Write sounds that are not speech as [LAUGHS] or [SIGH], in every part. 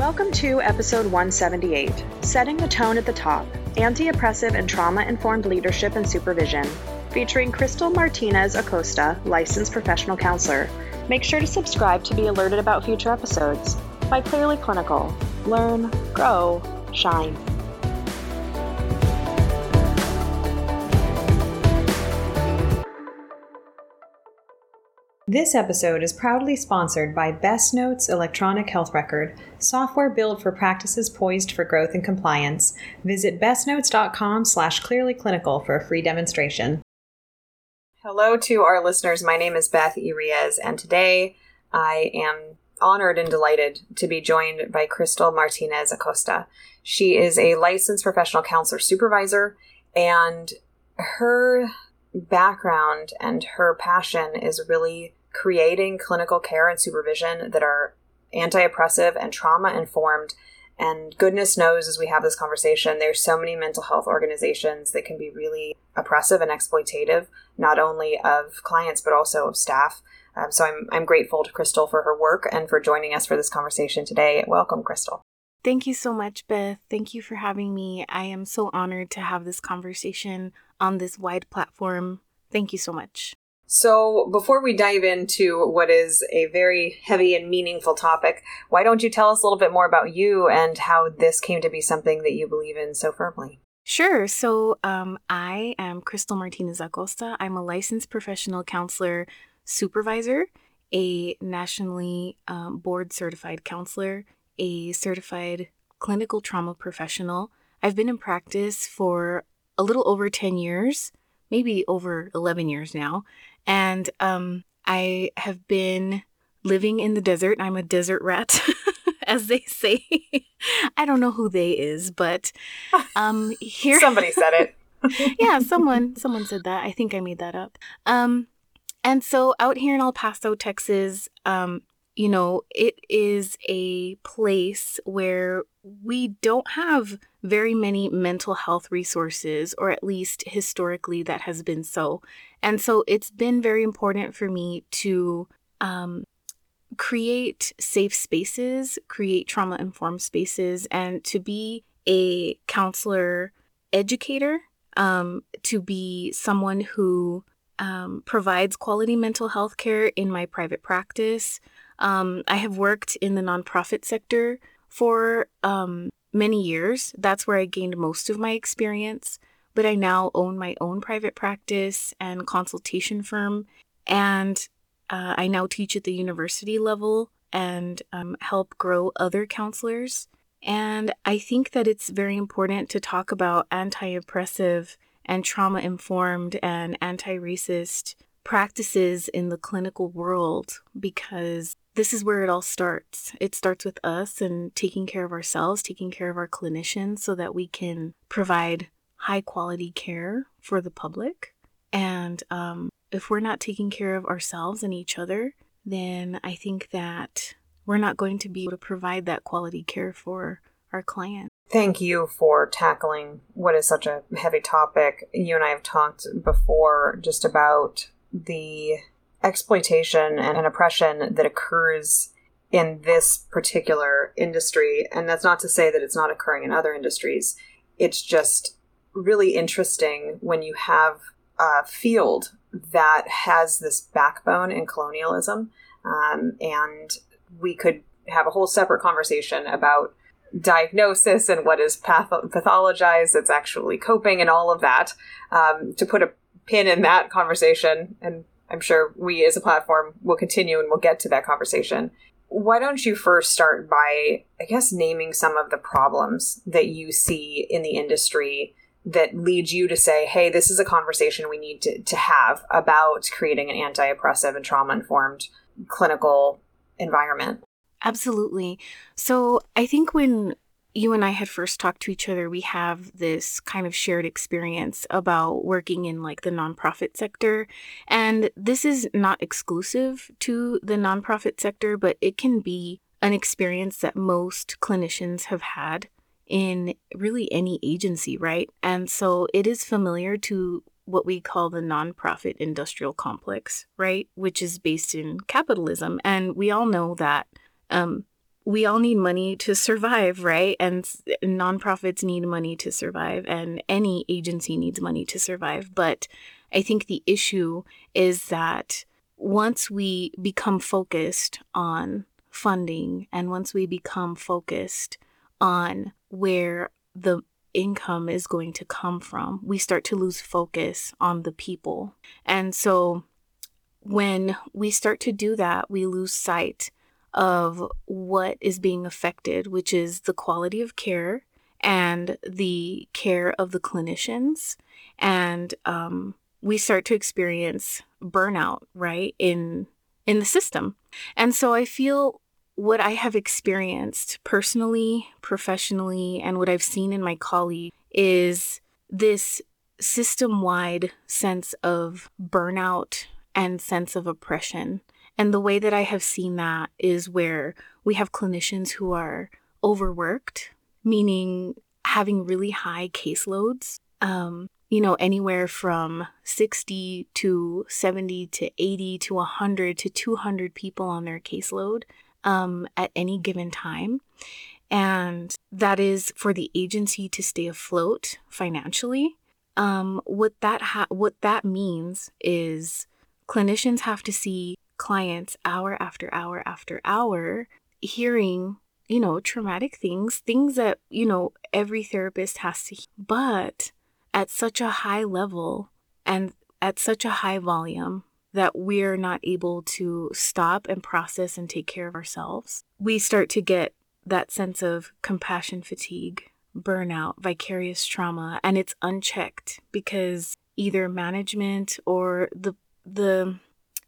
Welcome to episode 178 Setting the Tone at the Top Anti Oppressive and Trauma Informed Leadership and Supervision, featuring Cristal Martinez Acosta, licensed professional counselor. Make sure to subscribe to be alerted about future episodes. By Clearly Clinical. Learn, grow, shine. This episode is proudly sponsored by Best Notes Electronic Health Record, software built for practices poised for growth and compliance. Visit bestnotes.com slash clearlyclinical for a free demonstration. Hello to our listeners. My name is Beth Irias, and today I am honored and delighted to be joined by Cristal Martinez Acosta. She is a licensed professional counselor supervisor, and her background and her passion is really creating clinical care and supervision that are anti oppressive and trauma informed. And goodness knows, as we have this conversation, there's so many mental health organizations that can be really oppressive and exploitative, not only of clients, but also of staff. Um, so I'm, I'm grateful to Cristal for her work and for joining us for this conversation today. Welcome, Cristal. Thank you so much, Beth. Thank you for having me. I am so honored to have this conversation on this wide platform. Thank you so much. So, before we dive into what is a very heavy and meaningful topic, why don't you tell us a little bit more about you and how this came to be something that you believe in so firmly? Sure. So, um, I am Cristal Martinez Acosta. I'm a licensed professional counselor supervisor, a nationally um, board certified counselor, a certified clinical trauma professional. I've been in practice for a little over 10 years, maybe over 11 years now. And um, I have been living in the desert. I'm a desert rat, [LAUGHS] as they say. [LAUGHS] I don't know who they is, but um, [LAUGHS] here somebody said it. yeah, someone someone said that. I think I made that up. Um, and so out here in El Paso, Texas, um, you know, it is a place where we don't have very many mental health resources, or at least historically that has been so. And so it's been very important for me to um, create safe spaces, create trauma informed spaces, and to be a counselor educator, um, to be someone who um, provides quality mental health care in my private practice. Um, I have worked in the nonprofit sector for um, many years. That's where I gained most of my experience. But I now own my own private practice and consultation firm. And uh, I now teach at the university level and um, help grow other counselors. And I think that it's very important to talk about anti oppressive and trauma informed and anti racist practices in the clinical world because this is where it all starts. It starts with us and taking care of ourselves, taking care of our clinicians so that we can provide high quality care for the public. And um, if we're not taking care of ourselves and each other, then I think that we're not going to be able to provide that quality care for our clients. Thank you for tackling what is such a heavy topic. You and I have talked before just about the exploitation and oppression that occurs in this particular industry. And that's not to say that it's not occurring in other industries. It's just really interesting when you have a field that has this backbone in colonialism. Um, and we could have a whole separate conversation about diagnosis and what is path- pathologized, that's actually coping, and all of that. Um, to put a pin in that conversation and I'm sure we as a platform will continue and we'll get to that conversation. Why don't you first start by, I guess, naming some of the problems that you see in the industry that leads you to say, hey, this is a conversation we need to, to have about creating an anti oppressive and trauma informed clinical environment? Absolutely. So I think when you and I had first talked to each other, we have this kind of shared experience about working in like the nonprofit sector. And this is not exclusive to the nonprofit sector, but it can be an experience that most clinicians have had in really any agency, right? And so it is familiar to what we call the nonprofit industrial complex, right? Which is based in capitalism. And we all know that um, we all need money to survive, right? And nonprofits need money to survive, and any agency needs money to survive. But I think the issue is that once we become focused on funding and once we become focused on where the income is going to come from, we start to lose focus on the people. And so when we start to do that, we lose sight of what is being affected, which is the quality of care and the care of the clinicians. And um, we start to experience burnout, right, in in the system. And so I feel what I have experienced personally, professionally, and what I've seen in my colleague is this system wide sense of burnout and sense of oppression. And the way that I have seen that is where we have clinicians who are overworked, meaning having really high caseloads, um, you know, anywhere from 60 to 70 to 80 to 100 to 200 people on their caseload um, at any given time. And that is for the agency to stay afloat financially. Um, what that ha- what that means is clinicians have to see clients hour after hour after hour, hearing you know traumatic things, things that you know every therapist has to, hear. but at such a high level and at such a high volume that we're not able to stop and process and take care of ourselves, we start to get that sense of compassion fatigue, burnout, vicarious trauma, and it's unchecked because either management or the the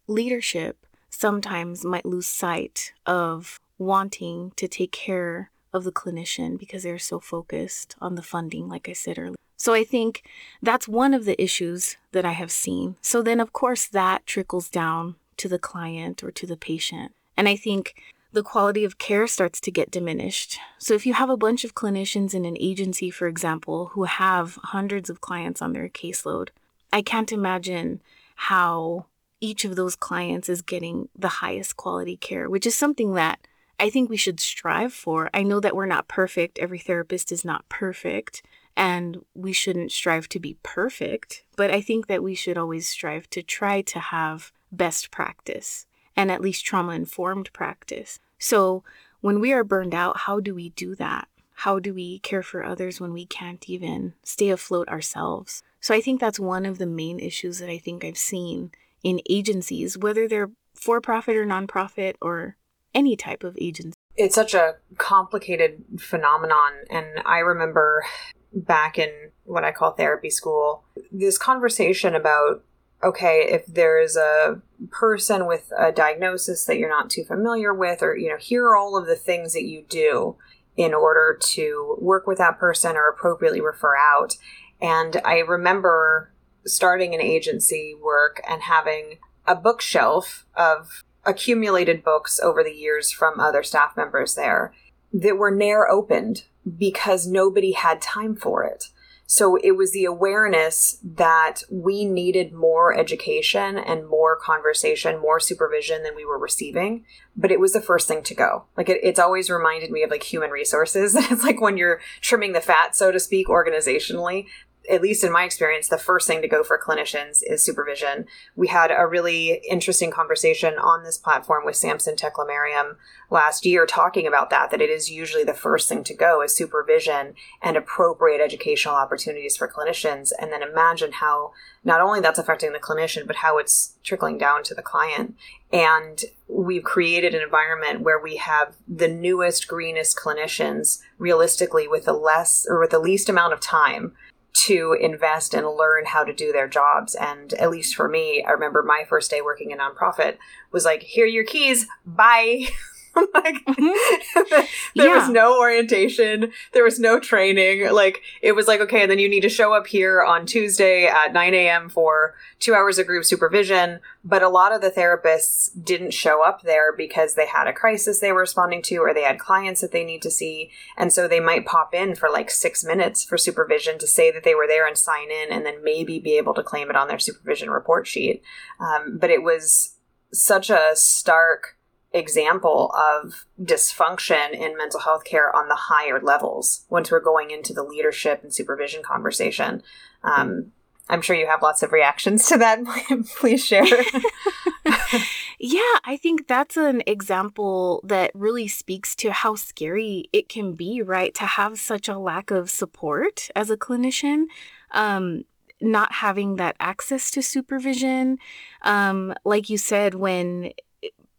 leadership sometimes might lose sight of wanting to take care of the clinician because they're so focused on the funding, like I said earlier. So I think that's one of the issues that I have seen. So then, of course, that trickles down to the client or to the patient. And I think the quality of care starts to get diminished. So if you have a bunch of clinicians in an agency, for example, who have hundreds of clients on their caseload, I can't imagine how each of those clients is getting the highest quality care, which is something that I think we should strive for. I know that we're not perfect, every therapist is not perfect, and we shouldn't strive to be perfect, but I think that we should always strive to try to have best practice and at least trauma informed practice. So, when we are burned out, how do we do that? How do we care for others when we can't even stay afloat ourselves? So, I think that's one of the main issues that I think I've seen in agencies, whether they're for profit or nonprofit or any type of agency. It's such a complicated phenomenon. And I remember back in what I call therapy school, this conversation about okay, if there's a person with a diagnosis that you're not too familiar with, or, you know, here are all of the things that you do in order to work with that person or appropriately refer out. And I remember starting an agency work and having a bookshelf of accumulated books over the years from other staff members there that were ne'er opened because nobody had time for it. So it was the awareness that we needed more education and more conversation, more supervision than we were receiving. But it was the first thing to go. Like it, it's always reminded me of like human resources. [LAUGHS] it's like when you're trimming the fat, so to speak, organizationally, at least in my experience, the first thing to go for clinicians is supervision. We had a really interesting conversation on this platform with Samson Teklemariam last year talking about that, that it is usually the first thing to go is supervision and appropriate educational opportunities for clinicians. And then imagine how not only that's affecting the clinician, but how it's trickling down to the client. And we've created an environment where we have the newest, greenest clinicians realistically with the less or with the least amount of time to invest and learn how to do their jobs. And at least for me, I remember my first day working in nonprofit was like, here are your keys, bye. [LAUGHS] [LAUGHS] like mm-hmm. there yeah. was no orientation. There was no training. Like it was like okay and then you need to show up here on tuesday at 9 a.m for two hours of group supervision. But a lot of the therapists didn't show up there because they had a crisis they were responding to or they had clients that they need to see. And so they might pop in for like six minutes for supervision to say that they were there and sign in and then maybe be able to claim it on their supervision report sheet. Um, but it was such a stark example of dysfunction in mental health care on the higher levels once we're going into the leadership and supervision conversation. Um, I'm sure you have lots of reactions to that. [LAUGHS] Please share. [LAUGHS] yeah, I think that's an example that really speaks to how scary it can be, right? To have such a lack of support as a clinician. Um, not having that access to supervision. Um, like you said, when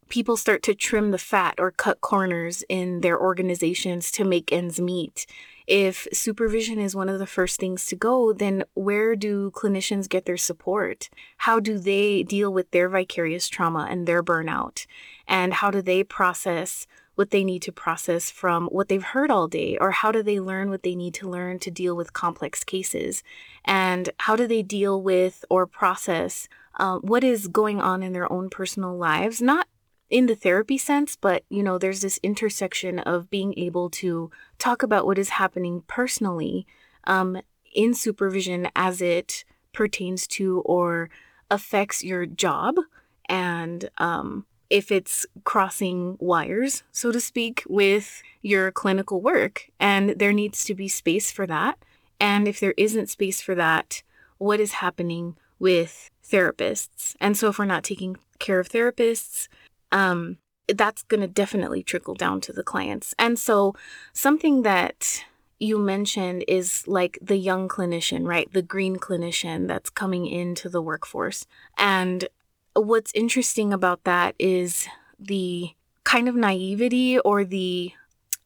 people start to trim the fat or cut corners in their organizations to make ends meet. If supervision is one of the first things to go, then where do clinicians get their support? How do they deal with their vicarious trauma and their burnout? And how do they process what they need to process from what they've heard all day? Or how do they learn what they need to learn to deal with complex cases? And how do they deal with or process uh, what is going on in their own personal lives, not in the therapy sense, but you know, there's this intersection of being able to talk about what is happening personally um, in supervision as it pertains to or affects your job and um, if it's crossing wires, so to speak, with your clinical work. And there needs to be space for that. And if there isn't space for that, what is happening with therapists? And so, if we're not taking care of therapists, um, that's going to definitely trickle down to the clients. And so, something that you mentioned is like the young clinician, right? The green clinician that's coming into the workforce. And what's interesting about that is the kind of naivety or the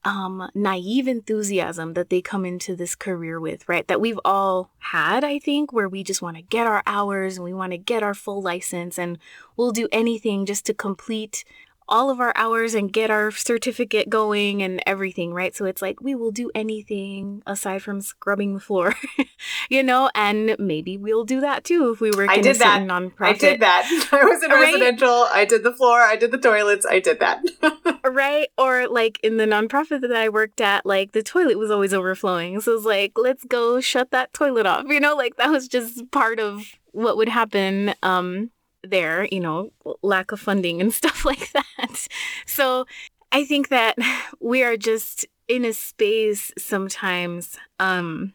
um, naive enthusiasm that they come into this career with, right? That we've all had, I think, where we just want to get our hours and we want to get our full license and we'll do anything just to complete all of our hours and get our certificate going and everything, right? So it's like we will do anything aside from scrubbing the floor, [LAUGHS] you know, and maybe we'll do that too if we were I did that. nonprofit. I did that. [LAUGHS] I was in right? residential. I did the floor. I did the toilets. I did that. [LAUGHS] right? Or like in the nonprofit that I worked at, like the toilet was always overflowing. So it's like, let's go shut that toilet off, you know, like that was just part of what would happen um there, you know, lack of funding and [LAUGHS] stuff like that. So I think that [LAUGHS] we are just in a space sometimes um,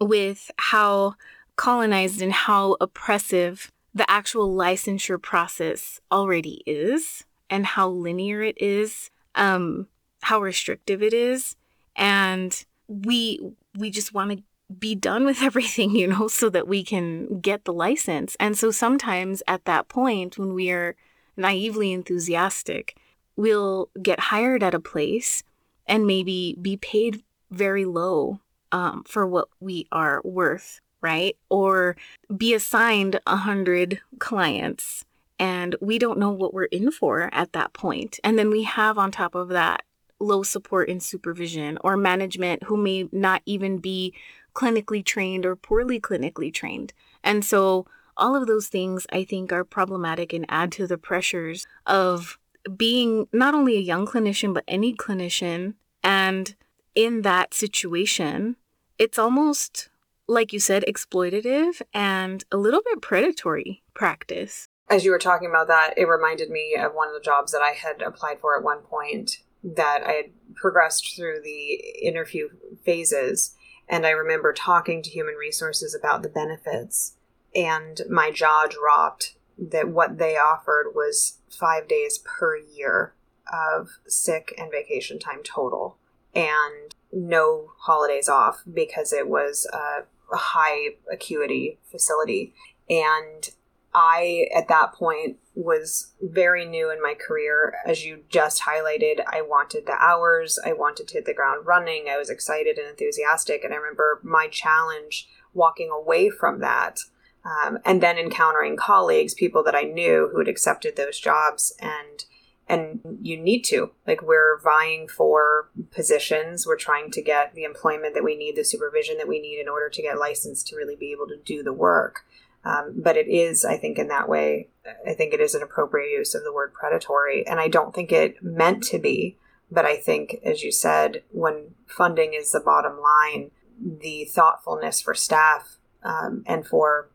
with how colonized and how oppressive the actual licensure process already is and how linear it is, um, how restrictive it is. And we we just want to be done with [LAUGHS] everything, you know, so that we can get the license. And so sometimes at that point, when we are naively enthusiastic, we'll get hired at a place and maybe be paid very low um, for what we are worth, right? Or be assigned a hundred clients and we don't know what we're in for at that point. And then we have on top of that low support and supervision or management who may not even be clinically trained or poorly clinically trained. And so all of those things I think are problematic and add to the pressures of being not only a young clinician, but any clinician. And in that situation, it's almost, like you said, exploitative and a little bit predatory practice. As you were talking about that, it reminded me of one of the jobs that I had applied for at one point that I had progressed through the interview phases and I remember talking to human resources about the benefits, and my jaw dropped that what they offered was five days per year of sick and vacation time total, and no holidays off because it was a, high acuity facility. And I, at that point, was very new in my career. As you just highlighted, I wanted the hours, I wanted to hit the ground running, I was excited and enthusiastic. And I remember my challenge walking away from that. Um, and then encountering colleagues, people that I knew who had accepted those jobs, and and you need to like we're vying for positions we're trying to get the employment that we need the supervision that we need in order to get licensed to really be able to do the work um, but it is, I think, in that way, I think it is an appropriate use of the word predatory. And I don't think it meant to be. But I think, as you said, when funding is the bottom line, the thoughtfulness for staff um, and for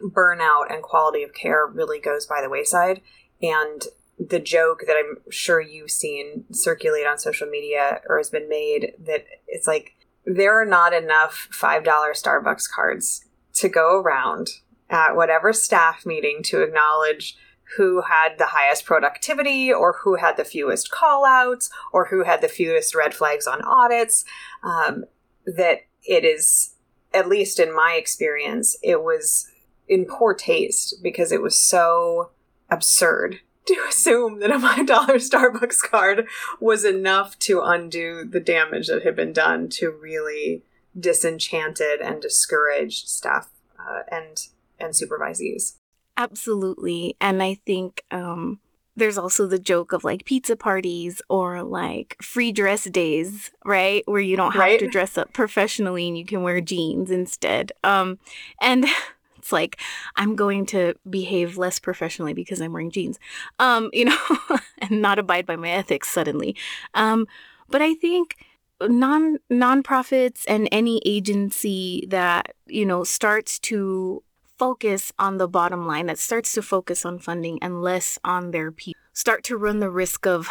burnout and quality of care really goes by the wayside. And the joke that I'm sure you've seen circulate on social media or has been made that it's like there are not enough $5 Starbucks cards to go around at whatever staff meeting to acknowledge who had the highest productivity or who had the fewest call outs or who had the fewest red flags on audits. Um, that it is, at least in my experience, it was in poor taste because it was so absurd [LAUGHS] to assume that a $5 Starbucks card was enough to undo the damage that had been done to really disenchanted and discouraged staff uh, and and supervisees. Absolutely. And I think um, there's also the joke of like pizza parties or like free dress days, right? Where you don't have right? to dress up professionally and you can wear jeans instead. Um, and [LAUGHS] it's like I'm going to behave less professionally because I'm wearing jeans, um, you know, [LAUGHS] and not abide by my ethics suddenly. Um, but I think non nonprofits and any agency that you know starts to focus on the bottom line, that starts to focus on funding and less on their people, start to run the risk of,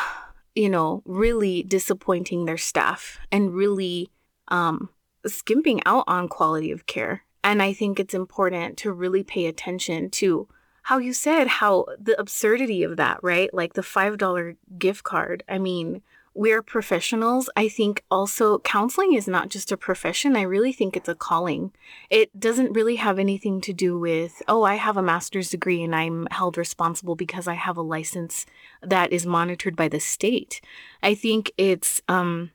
you know, really disappointing their staff and really um, skimping out on quality of care. And I think it's important to really pay attention to how you said how the absurdity of that, right? Like the $5 gift card. I mean, we're professionals. I think also counseling is not just a profession. I really think it's a calling. It doesn't really have anything to do with, oh, I have a master's degree and I'm held responsible because I have a license that is monitored by the state. I think it's um,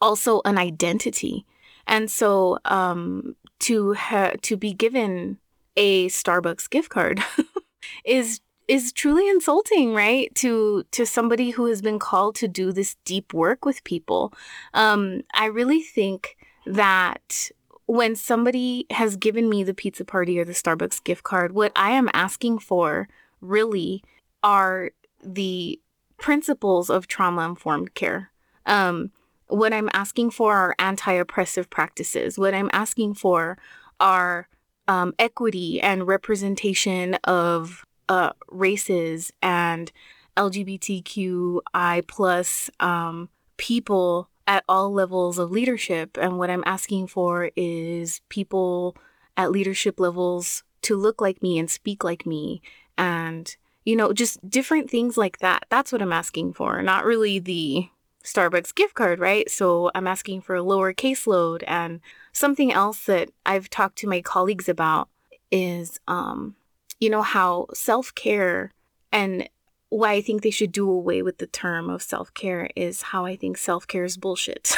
also an identity. And so um, to ha- to be given a Starbucks gift card [LAUGHS] is is truly insulting, right? To to somebody who has been called to do this deep work with people. Um, I really think that when somebody has given me the pizza party or the Starbucks gift card, what I am asking for really are the principles of trauma informed care. Um, what I'm asking for are anti oppressive practices. What I'm asking for are um, equity and representation of uh, races and LGBTQI plus um, people at all levels of leadership. And what I'm asking for is people at leadership levels to look like me and speak like me and you know just different things like that. That's what i'm asking for not really the starbucks gift card right? So i'm asking for a lower caseload. And something else that i've talked to my colleagues about is um you know, how self care and why I think they should do away with the term of self care is how I think self care is bullshit.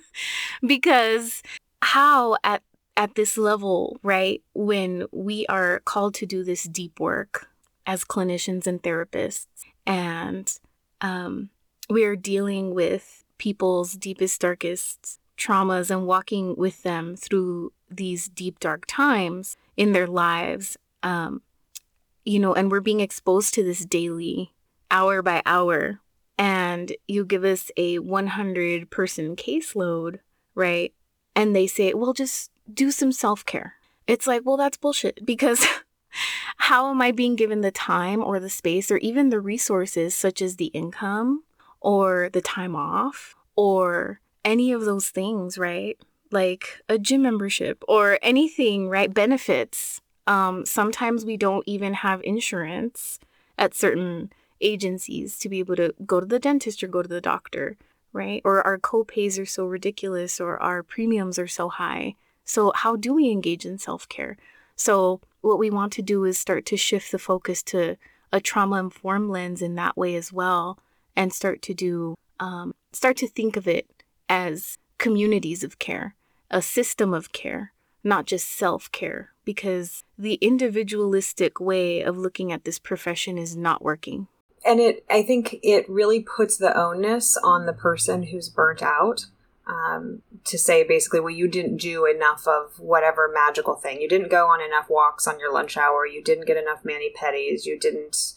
[LAUGHS] because how at at this level, right, when we are called to do this deep work as clinicians and therapists, and um, we are dealing with people's deepest, darkest traumas and walking with them through these deep, dark times in their lives, um, you know, and we're being exposed to this daily, hour by hour, and you give us a 100 person caseload, right? And they say, well, just do some self care. It's like, well, that's bullshit [LAUGHS] because how am I being given the time or the space or even the resources, such as the income or the time off or any of those things, right? Like a gym membership or anything, right? Benefits um, sometimes we don't even have insurance at certain agencies to be able to go to the dentist or go to the doctor, right? Or our copays are so ridiculous or our premiums are so high. So, how do we engage in self care? So, what we want to do is start to shift the focus to a trauma informed lens in that way as well, and start to do, um, start to think of it as communities of care, a system of care, not just self care, because the individualistic way of looking at this profession is not working. And it, I think it really puts the onus on the person who's burnt out um, to say basically, well, you didn't do enough of whatever magical thing. You didn't go on enough walks on your lunch hour. You didn't get enough mani pedis. You didn't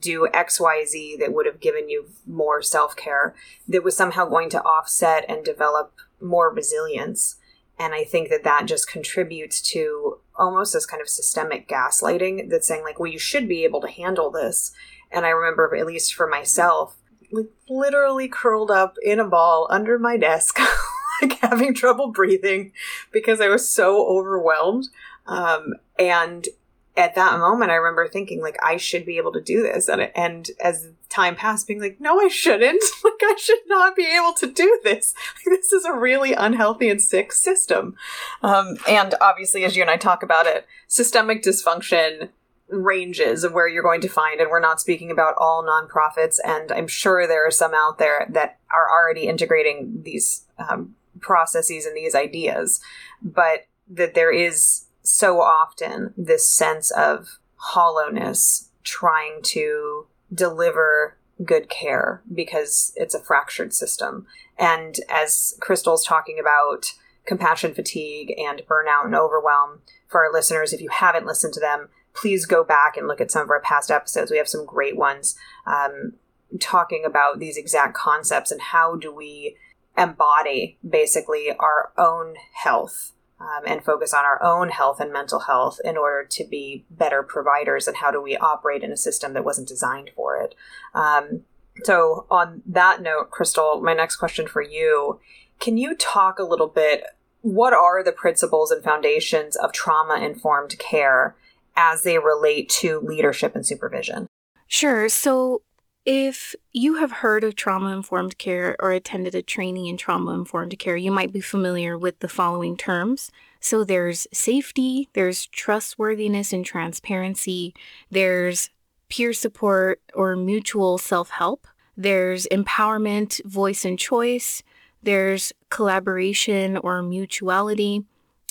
do XYZ that would have given you more self care that was somehow going to offset and develop more resilience. And I think that that just contributes to almost this kind of systemic gaslighting that's saying, like, well, you should be able to handle this. And I remember, at least for myself, like literally curled up in a ball under my desk, [LAUGHS] like having trouble breathing because I was so overwhelmed. Um, and at that moment, I remember thinking, like, I should be able to do this. And, and as time passed, being like, no, I shouldn't. [LAUGHS] Like, I should not be able to do this. [LAUGHS] Like, this is a really unhealthy and sick system. Um, and obviously, as you and I talk about it, systemic dysfunction ranges of where you're going to find, and we're not speaking about all nonprofits. And I'm sure there are some out there that are already integrating these um, processes and these ideas, but that there is so often this sense of hollowness trying to deliver good care because it's a fractured system. And as Cristal's talking about compassion fatigue and burnout and overwhelm, for our listeners, if you haven't listened to them, please go back and look at some of our past episodes. We have some great ones um, talking about these exact concepts and how do we embody basically our own health um, and focus on our own health and mental health in order to be better providers and how do we operate in a system that wasn't designed for it. Um, so on that note Cristal my next question for you. Can you talk a little bit what are the principles and foundations of trauma informed care as they relate to leadership and supervision? Sure. So if you have heard of trauma informed care or attended a training in trauma informed care, you might be familiar with the following terms. So there's safety, there's trustworthiness and transparency, there's peer support or mutual self help, there's empowerment, voice and choice, there's collaboration or mutuality,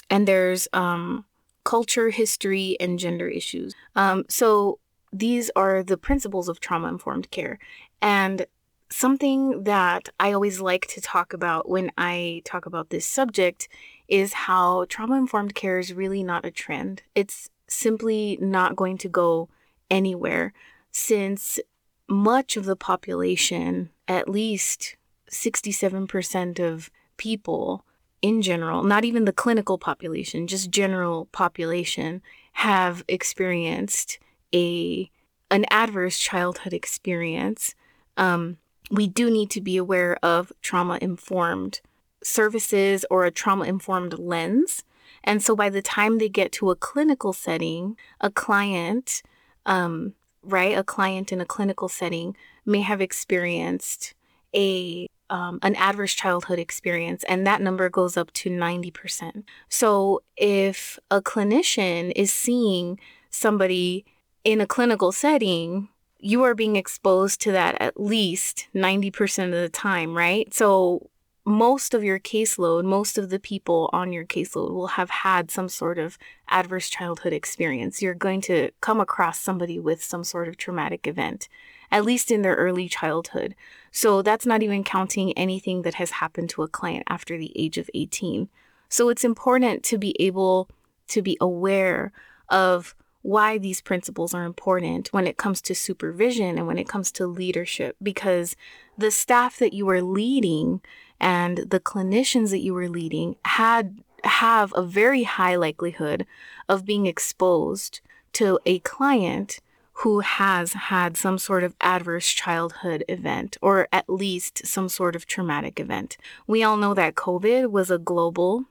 and there's um, culture, history, and gender issues. Um, so these are the principles of trauma informed care. And something that I always like to talk about when I talk about this subject is how trauma informed care is really not a trend. It's simply not going to go anywhere since much of the population, at least 67% of people in general, not even the clinical population, just general population, have experienced a an adverse childhood experience, um, we do need to be aware of trauma informed services or a trauma informed lens. And so by the time they get to a clinical setting, a client, um, right, a client in a clinical setting may have experienced a um, an adverse childhood experience, and that number goes up to 90%. So if a clinician is seeing somebody in a clinical setting, you are being exposed to that at least 90% of the time, right? So, most of your caseload, most of the people on your caseload will have had some sort of adverse childhood experience. You're going to come across somebody with some sort of traumatic event, at least in their early childhood. So, that's not even counting anything that has happened to a client after the age of 18. So, it's important to be able to be aware of why these principles are important when it comes to supervision and when it comes to leadership because the staff that you were leading and the clinicians that you were leading had have a very high likelihood of being exposed to a client who has had some sort of adverse childhood event or at least some sort of traumatic event. We all know that COVID was a global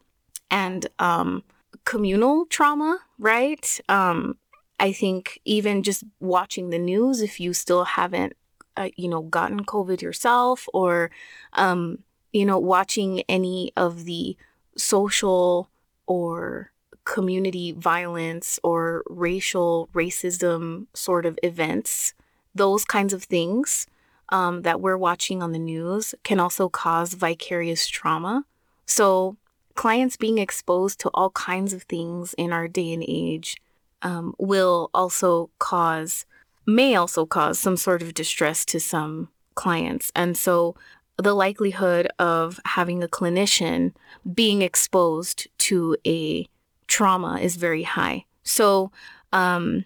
and um, communal trauma, right? Um, I think even just watching the news, if you still haven't, uh, you know, gotten COVID yourself, or, um, you know, watching any of the social or community violence or racial racism sort of events, those kinds of things um, that we're watching on the news can also cause vicarious trauma. So, clients being exposed to all kinds of things in our day and age um, will also cause, may also cause some sort of distress to some clients. And so the likelihood of having a clinician being exposed to a trauma is very high. So, um,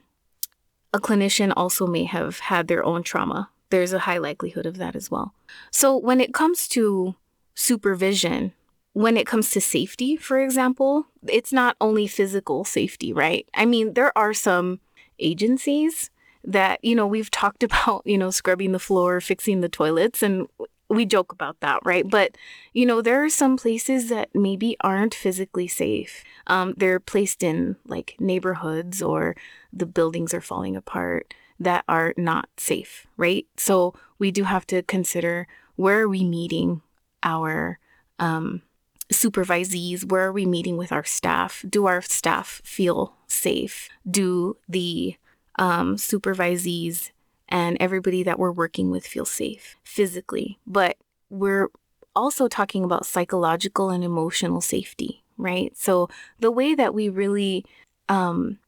a clinician also may have had their own trauma. There's a high likelihood of that as well. So, when it comes to supervision, when it comes to safety, for example, it's not only physical safety, right? I mean, there are some agencies that, you know, we've talked [LAUGHS] about, you know, scrubbing the floor, fixing the toilets, and we joke about that, right? But, you know, there are some places that maybe aren't physically safe. Um, they're placed in like neighborhoods or the buildings are falling apart that are not safe, right? So we do have to consider where are we meeting our um, supervisees? Where are we meeting with our staff? Do our staff feel safe? Do the um, supervisees and everybody that we're working with feel safe physically? But we're also talking about psychological and emotional safety, right? So the way that we really um,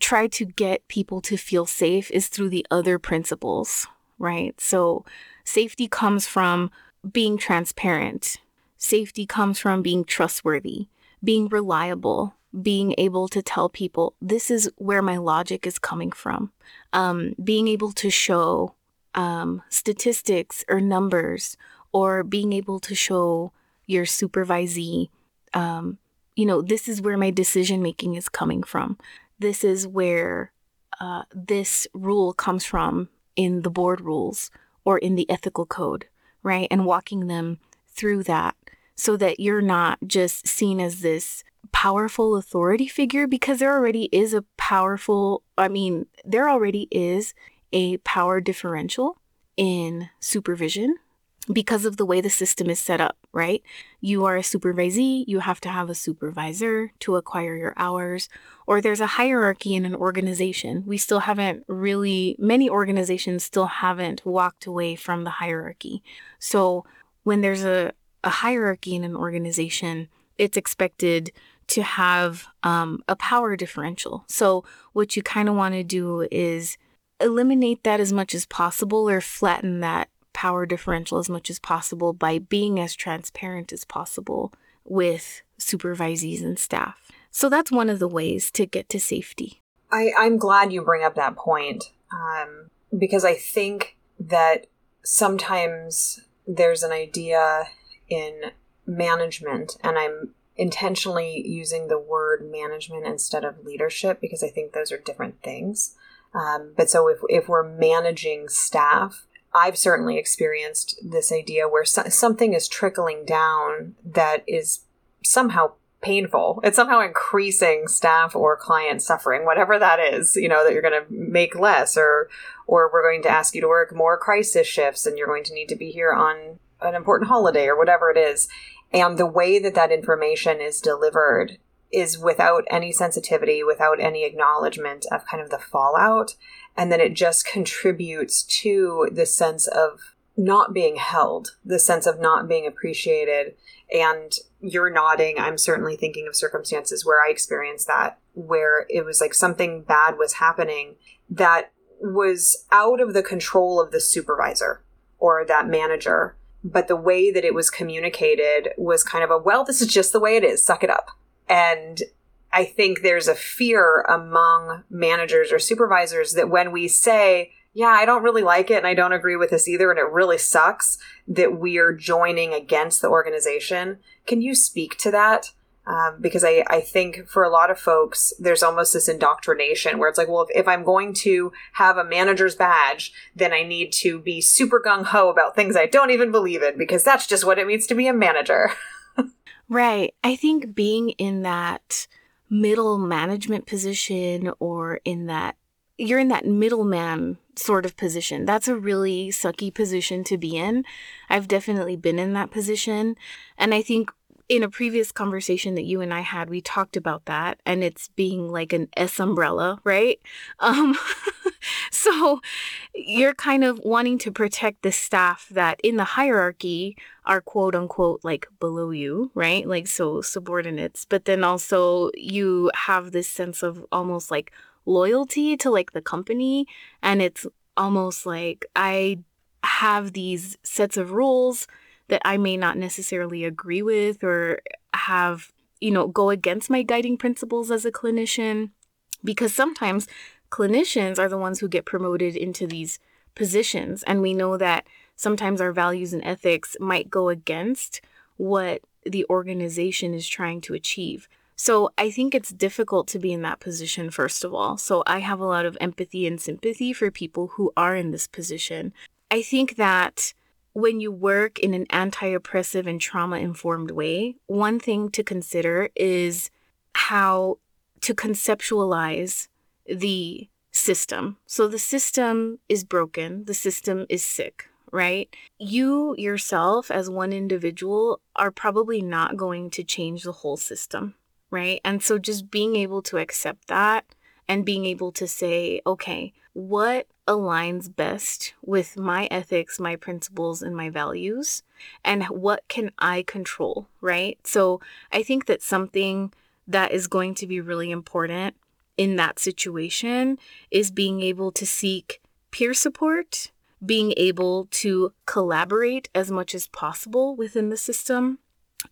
try to get people to feel safe is through the other principles, right? So safety comes from being transparent Safety comes from being trustworthy, being reliable, being able to tell people this is where my logic is coming from, um, being able to show um, statistics or numbers, or being able to show your supervisee, um, you know, this is where my decision making is coming from. This is where uh, this rule comes from in the board rules or in the ethical code, right? And walking them through that so that you're not just seen as this powerful authority figure because there already is a powerful, I mean, there already is a power differential in supervision because of the way the system is set up, right? You are a supervisee, you have to have a supervisor to acquire your hours, or there's a hierarchy in an organization. We still haven't really, many organizations still haven't walked away from the hierarchy. So when there's a, a hierarchy in an organization, it's expected to have um, a power differential. So, what you kind of want to do is eliminate that as much as possible or flatten that power differential as much as possible by being as transparent as possible with supervisees and staff. So, that's one of the ways to get to safety. I, I'm glad you bring up that point um, because I think that sometimes there's an idea in management, and I'm intentionally using the word management instead of leadership because I think those are different things. Um, but so if, if we're managing staff, I've certainly experienced this idea where so- something is trickling down that is somehow painful. It's somehow increasing staff or client suffering, whatever that is, you know, that you're going to make less or, or we're going to ask you to work more crisis shifts and you're going to need to be here on an important holiday or whatever it is. And the way that that information is delivered is without any sensitivity, without any acknowledgement of kind of the fallout. And then it just contributes to the sense of not being held, the sense of not being appreciated. And you're nodding. I'm certainly thinking of circumstances where I experienced that, where it was like something bad was happening that was out of the control of the supervisor or that manager but the way that it was communicated was kind of a well this is just the way it is suck it up. And i think there's a fear among managers or supervisors that when we say yeah i don't really like it and i don't agree with this either and it really sucks that we're joining against the organization. Can you speak to that um, because I, I think for a lot of folks, there's almost this indoctrination where it's like, well, if, if I'm going to have a manager's badge, then I need to be super gung ho about things I don't even believe in because that's just what it means to be a manager. [LAUGHS] right. I think being in that middle management position or in that you're in that middleman sort of position. That's a really sucky position to be in. I've definitely been in that position. And I think in a previous conversation that you and I had, we talked about that and it's being like an S umbrella, right? [LAUGHS] Um, [LAUGHS] so you're kind of wanting to protect the staff that in the hierarchy are quote unquote like below you, right? Like so subordinates, but then also you have this sense of almost like loyalty to like the company and it's almost like I have these sets of rules that I may not necessarily agree with or have, you know, go against my guiding principles as a clinician. Because sometimes clinicians are the ones who get promoted into these positions. And we know that sometimes our values and ethics might go against what the organization is trying to achieve. So I think it's difficult to be in that position, first of all. So I have a lot of empathy and sympathy for people who are in this position. I think that when you work in an anti oppressive and trauma informed way, one thing to consider is how to conceptualize the system. So the system is broken, the system is sick, right? You yourself, as one individual, are probably not going to change the whole system right? And so just being able to accept that and being able to say, okay, what aligns best with my ethics, my principles, and my values? And what can I control, right? So I think that something that is going to be really important in that situation is being able to seek peer support, being able to collaborate as much as possible within the system,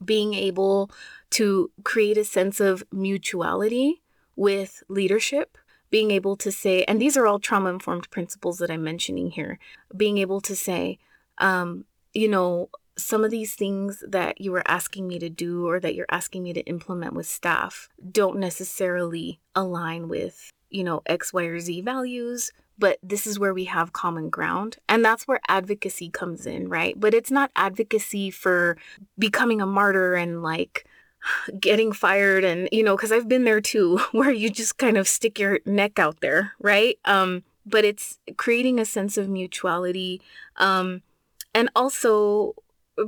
being able to create a sense of mutuality with leadership, being able to say, and these are all trauma informed principles that I'm mentioning here, being able to say, um, you know, some of these things that you are asking me to do or that you're asking me to implement with staff don't necessarily align with, you know, X, Y, or Z values, but this is where we have common ground. And that's where advocacy comes in, right? But it's not advocacy for becoming a martyr and like, getting fired and you know because i've been there too [LAUGHS] where you just kind of stick your neck out there right? Um but it's creating a sense of mutuality um and also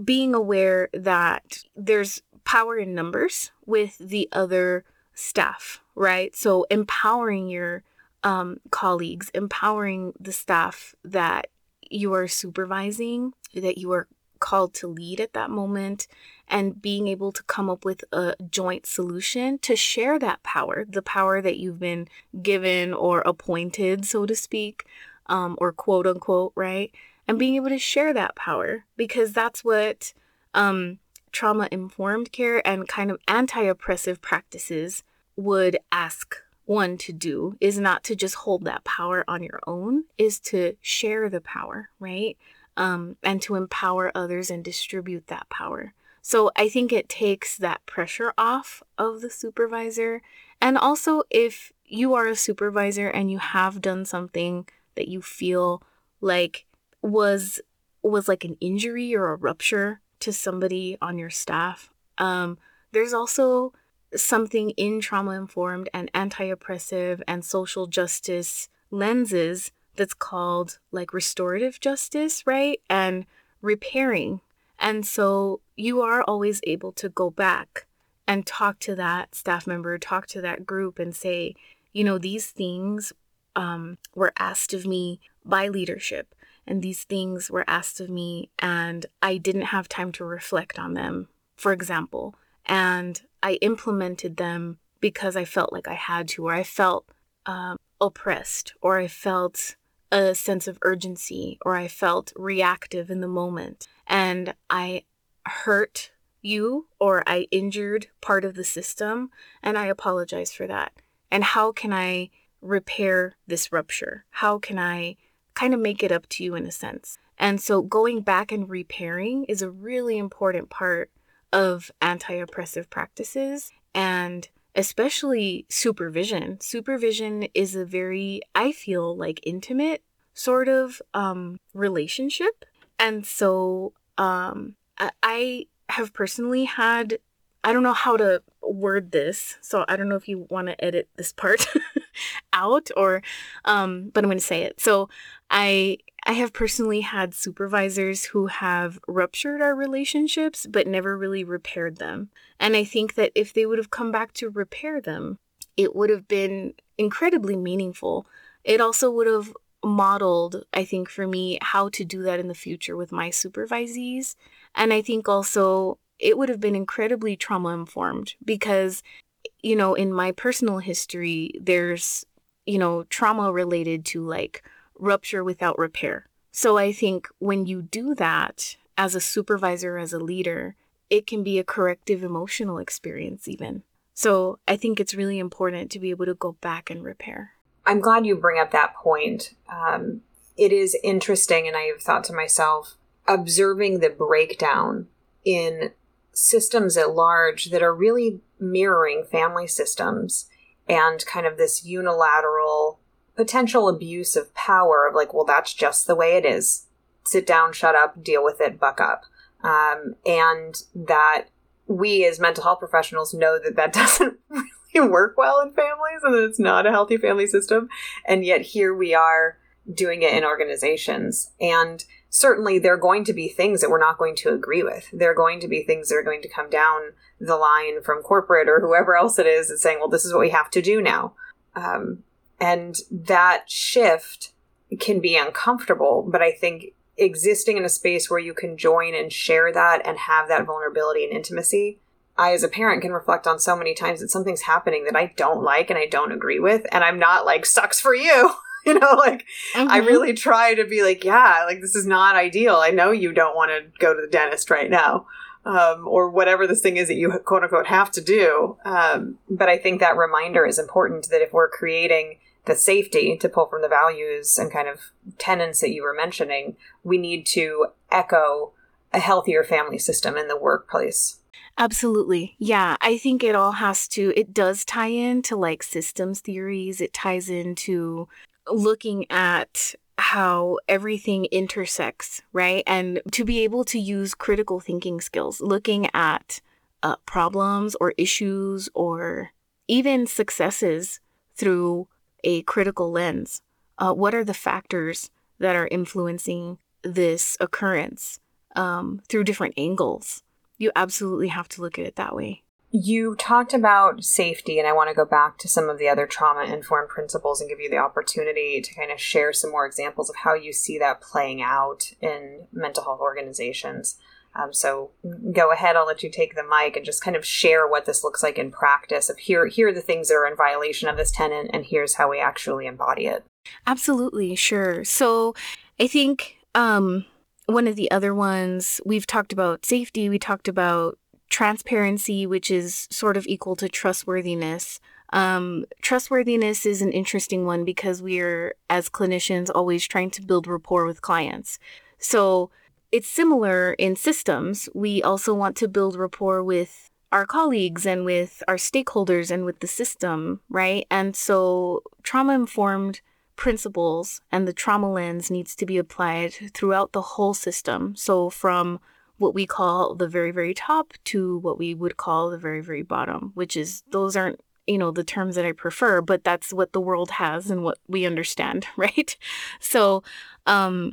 being aware that there's power in numbers with the other staff right? So empowering your um, colleagues empowering the staff that you are supervising that you are called to lead at that moment and being able to come up with a joint solution to share that power, the power that you've been given or appointed, so to speak, um, or quote unquote, right? And being able to share that power because that's what um, trauma informed care and kind of anti oppressive practices would ask one to do is not to just hold that power on your own, is to share the power, right? Um, and to empower others and distribute that power. So I think it takes that pressure off of the supervisor. And also, if you are a supervisor and you have done something that you feel like was was like an injury or a rupture to somebody on your staff, um, there's also something in trauma informed and anti oppressive and social justice lenses that's called like restorative justice, right? And repairing. And so you are always able to go back and talk to that staff member, talk to that group, and say, you know, these things um, were asked of me by leadership, and these things were asked of me, and I didn't have time to reflect on them, for example. And I implemented them because I felt like I had to, or I felt um, oppressed, or I felt a sense of urgency or I felt reactive in the moment and I hurt you or I injured part of the system and I apologize for that. And how can I repair this rupture? How can I kind of make it up to you in a sense? And so going back and repairing is a really important part of anti oppressive practices and especially supervision. Supervision is a very, I feel like, intimate sort of um, relationship. And so um, I have personally had, I don't know how to word this. So I don't know if you want to edit this part [LAUGHS] out or, um, but I'm going to say it. So I, I have personally had supervisors who have ruptured our relationships, but never really repaired them. And I think that if they would have come back to repair them, it would have been incredibly meaningful. It also would have modeled, I think, for me, how to do that in the future with my supervisees. And I think also it would have been incredibly trauma informed because, you know, in my personal history, there's, you know, trauma related to like rupture without repair. So I think when you do that as a supervisor, as a leader, it can be a corrective emotional experience, even. So I think it's really important to be able to go back and repair. I'm glad you bring up that point. Um, it is interesting, and I have thought to myself, observing the breakdown in systems at large that are really mirroring family systems and kind of this unilateral potential abuse of power of like, well, that's just the way it is. Sit down, shut up, deal with it, buck up. Um, and that we as mental health professionals know that that [LAUGHS] doesn't really work well in families and that it's not a healthy family system. And yet here we are doing it in organizations. And certainly there are going to be things that we're not going to agree with. There are going to be things that are going to come down the line from corporate or whoever else it is and saying, well, this is what we have to do now. Um, and that shift can be uncomfortable, but I think existing in a space where you can join and share that and have that vulnerability and intimacy I, as a parent, can reflect on so many times that something's happening that I don't like and I don't agree with. And I'm not like, sucks for you. [LAUGHS] you know, like, mm-hmm. I really try to be like, yeah, like, this is not ideal. I know you don't want to go to the dentist right now. Um, or whatever this thing is that you quote unquote have to do. Um, but I think that reminder is important that if we're creating the safety to pull from the values and kind of tenets that you were mentioning, we need to echo a healthier family system in the workplace. Absolutely. Yeah. I think it all has to, it does tie into like systems theories. It ties into looking at how everything intersects, right? And to be able to use critical thinking skills, looking at uh, problems or issues or even successes through a critical lens. Uh, what are the factors that are influencing this occurrence um, through different angles? you absolutely have to look at it that way. You talked about safety, and I want to go back to some of the other trauma informed principles and give you the opportunity to kind of share some more examples of how you see that playing out in mental health organizations. Um, so go ahead, I'll let you take the mic and just kind of share what this looks like in practice of here, here are the things that are in violation of this tenant, and here's how we actually embody it. Absolutely, sure. So I think um, one of the other ones, we've talked about safety, we talked about transparency, which is sort of equal to trustworthiness. Um, trustworthiness is an interesting one because we're, as clinicians, always trying to build rapport with clients. So it's similar in systems. We also want to build rapport with our colleagues and with our stakeholders and with the system, right? And so trauma informed principles and the trauma lens needs to be applied throughout the whole system. So, from what we call the very, very top to what we would call the very, very bottom, which is those aren't, you know, the terms that I prefer, but that's what the world has and what we understand, [LAUGHS] right? So, um,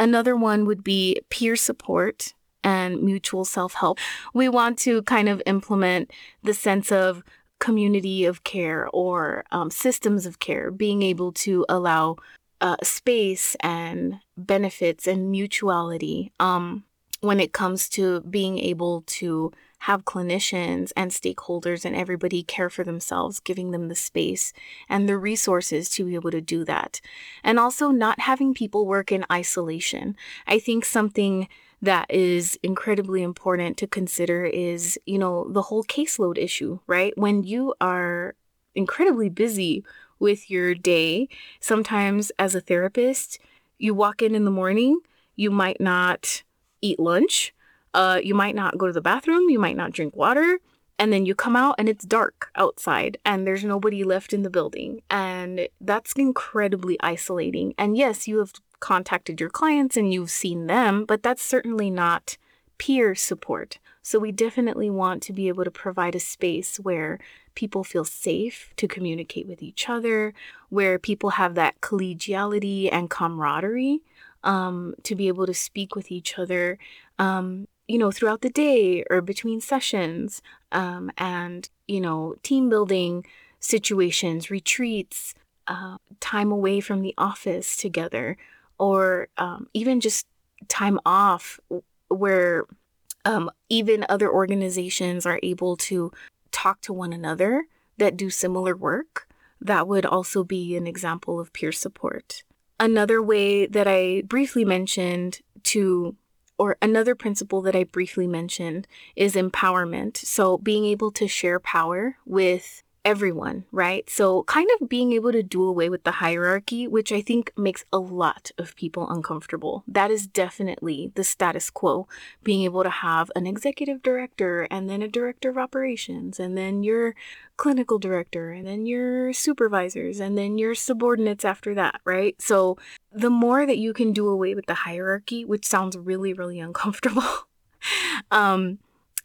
another one would be peer support and mutual self help. We want to kind of implement the sense of community of care or um, systems of care, being able to allow uh, space and benefits and mutuality um, when it comes to being able to have clinicians and stakeholders and everybody care for themselves, giving them the space and the resources to be able to do that. And also not having people work in isolation. I think something that is incredibly important to consider is, you know, the whole caseload issue, right? When you are incredibly busy with your day, sometimes as a therapist, you walk in in the morning, you might not eat lunch, uh, you might not go to the bathroom, you might not drink water, and then you come out and it's dark outside and there's nobody left in the building. And that's incredibly isolating. And yes, you have contacted your clients and you've seen them, but that's certainly not peer support. So we definitely want to be able to provide a space where people feel safe to communicate with each other, where people have that collegiality and camaraderie um, to be able to speak with each other, um, you know, throughout the day or between sessions, um, and, you know, team building situations, retreats, uh, time away from the office together or um, even just time off where um, even other organizations are able to talk to one another that do similar work. That would also be an example of peer support. Another way that I briefly mentioned to, or another principle that I briefly mentioned is empowerment. So being able to share power with everyone, right? So, kind of being able to do away with the hierarchy, which I think makes a lot of people uncomfortable. That is definitely the status quo. Being able to have an executive director and then a director of operations and then your clinical director and then your supervisors and then your subordinates after that, right? So, the more that you can do away with the hierarchy, which sounds really, really [LAUGHS] uncomfortable. um,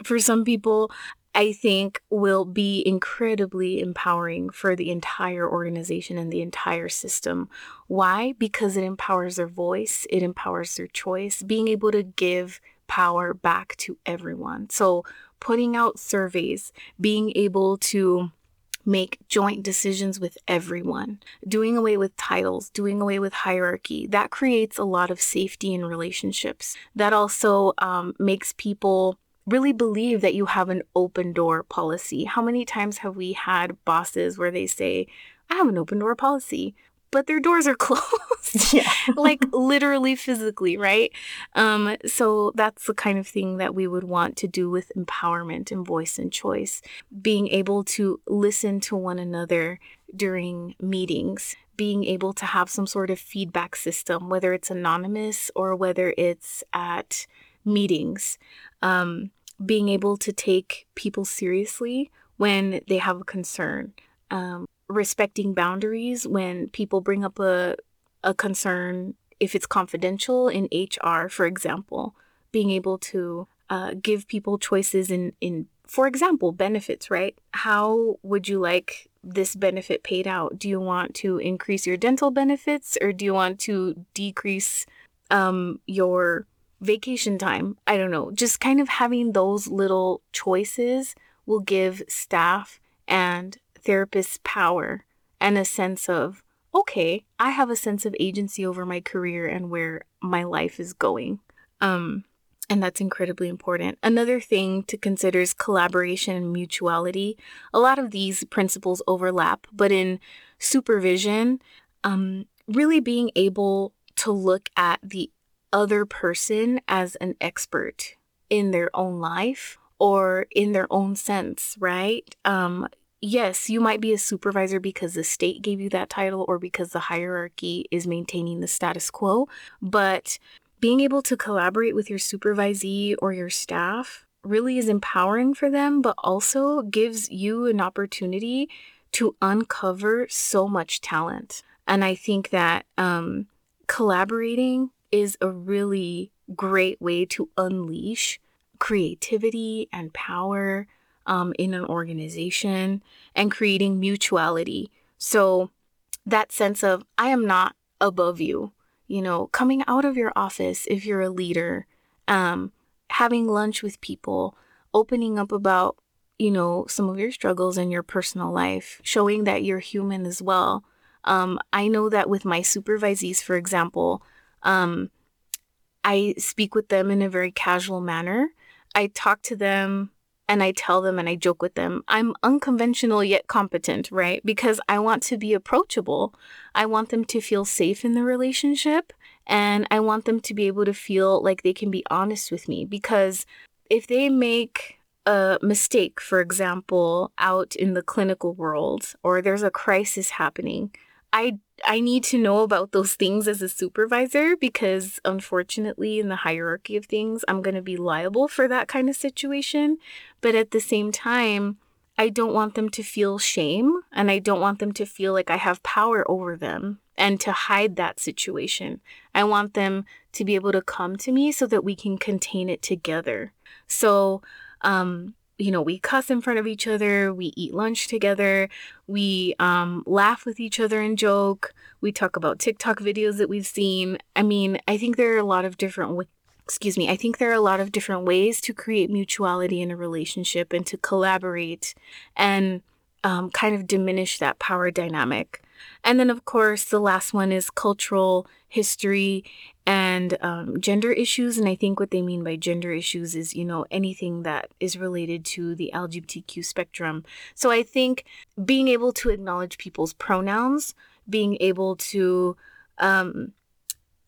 for some people, I think will be incredibly empowering for the entire organization and the entire system. Why? Because it empowers their voice, it empowers their choice, being able to give power back to everyone. So, putting out surveys, being able to make joint decisions with everyone, doing away with titles, doing away with hierarchy. That creates a lot of safety in relationships. That also um, makes people really believe that you have an open door policy. How many times have we had bosses where they say, I have an open door policy, but their doors are [LAUGHS] closed? [LAUGHS] Yeah. like literally physically, right? Um, so that's the kind of thing that we would want to do with empowerment and voice and choice. Being able to listen to one another during meetings, being able to have some sort of feedback system, whether it's anonymous or whether it's at meetings. Um, being able to take people seriously when they have a concern, um, respecting boundaries when people bring up a, a concern, if it's confidential in HR, for example, being able to uh, give people choices in, in, for example, benefits, right? How would you like this benefit paid out? Do you want to increase your dental benefits or do you want to decrease um, your vacation time. I don't know. Just kind of having those little choices will give staff and therapists power and a sense of, okay, I have a sense of agency over my career and where my life is going. Um, and that's incredibly important. Another thing to consider is collaboration and mutuality. A lot of these principles overlap, but in supervision, um, really being able to look at the other person as an expert in their own life or in their own sense, right? Um, yes, you might be a supervisor because the state gave you that title or because the hierarchy is maintaining the status quo, but being able to collaborate with your supervisee or your staff really is empowering for them, but also gives you an opportunity to uncover so much talent. And I think that um, collaborating is a really great way to unleash creativity and power um, in an organization and creating mutuality. So, that sense of, I am not above you, you know, coming out of your office if you're a leader, um, having lunch with people, opening up about, you know, some of your struggles in your personal life, showing that you're human as well. Um, I know that with my supervisees, for example, um, I speak with them in a very casual manner. I talk to them and I tell them and I joke with them. I'm unconventional yet competent, right? Because I want to be approachable. I want them to feel safe in the relationship and I want them to be able to feel like they can be honest with me because if they make a mistake, for example, out in the clinical world or there's a crisis happening, I I need to know about those things as a supervisor because unfortunately in the hierarchy of things I'm going to be liable for that kind of situation, but at the same time I don't want them to feel shame and I don't want them to feel like I have power over them and to hide that situation. I want them to be able to come to me so that we can contain it together. So, um, you know, we cuss in front of each other, we eat lunch together, we um, laugh with each other and joke, we talk about TikTok videos that we've seen. I mean, I think there are a lot of different excuse me, I think there are a lot of different ways to create mutuality in a relationship and to collaborate and um, kind of diminish that power dynamic. And then, of course, the last one is cultural history and um, gender issues. And I think what they mean by gender issues is, you know, anything that is related to the LGBTQ spectrum. So I think being able to acknowledge people's pronouns, being able to, um,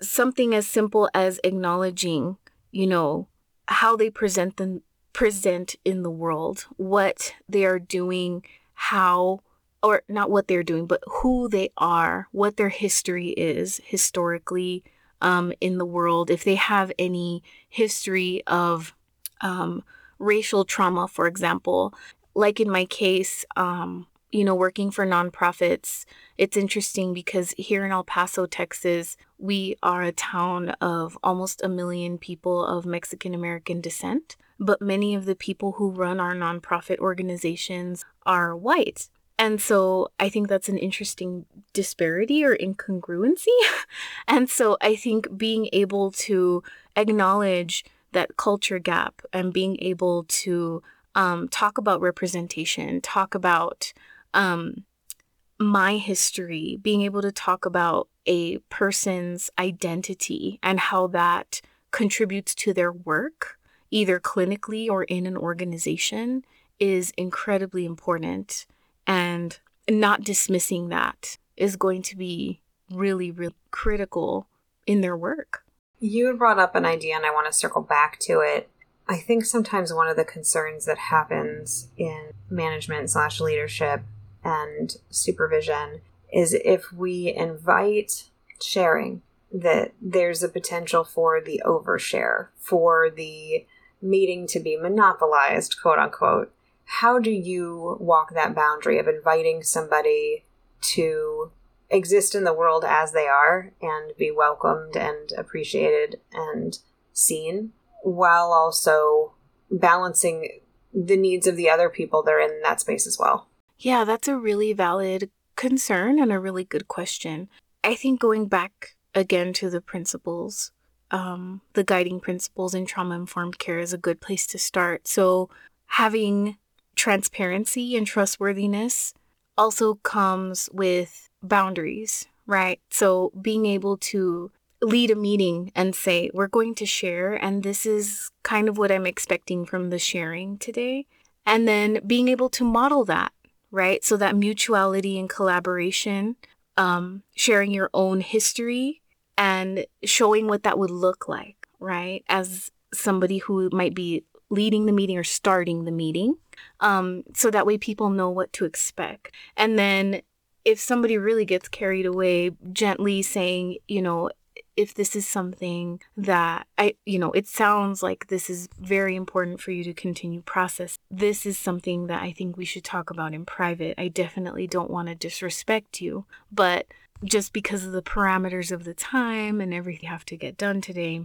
something as simple as acknowledging, you know, how they present them present in the world, what they are doing, how or not what they're doing, but who they are, what their history is historically um, in the world, if they have any history of um, racial trauma, for example. Like in my case, um, you know, working for nonprofits, it's interesting because here in El Paso, Texas, we are a town of almost a million people of Mexican American descent. But many of the people who run our nonprofit organizations are white. And so I think that's an interesting disparity or incongruency. [LAUGHS] and so I think being able to acknowledge that culture gap and being able to um, talk about representation, talk about um, my history, being able to talk about a person's identity and how that contributes to their work, either clinically or in an organization, is incredibly important. And not dismissing that is going to be really, really critical in their work. You brought up an idea, and I want to circle back to it. I think sometimes one of the concerns that happens in management slash leadership and supervision is if we invite sharing, that there's a potential for the overshare, for the meeting to be monopolized, quote unquote, how do you walk that boundary of inviting somebody to exist in the world as they are and be welcomed and appreciated and seen while also balancing the needs of the other people that are in that space as well? Yeah, that's a really valid concern and a really good question. I think going back again to the principles, um, the guiding principles in trauma informed care is a good place to start. So, having transparency and trustworthiness also comes with boundaries, right? So being able to lead a meeting and say, we're going to share, and this is kind of what I'm expecting from the sharing today. And then being able to model that, right? So that mutuality and collaboration, um, sharing your own history and showing what that would look like, right? As somebody who might be leading the meeting or starting the meeting um, so that way people know what to expect. And then if somebody really gets carried away, gently saying, you know, if this is something that I, you know, it sounds like this is very important for you to continue process. This is something that I think we should talk about in private. I definitely don't want to disrespect you, but just because of the parameters of the time and everything you have to get done today,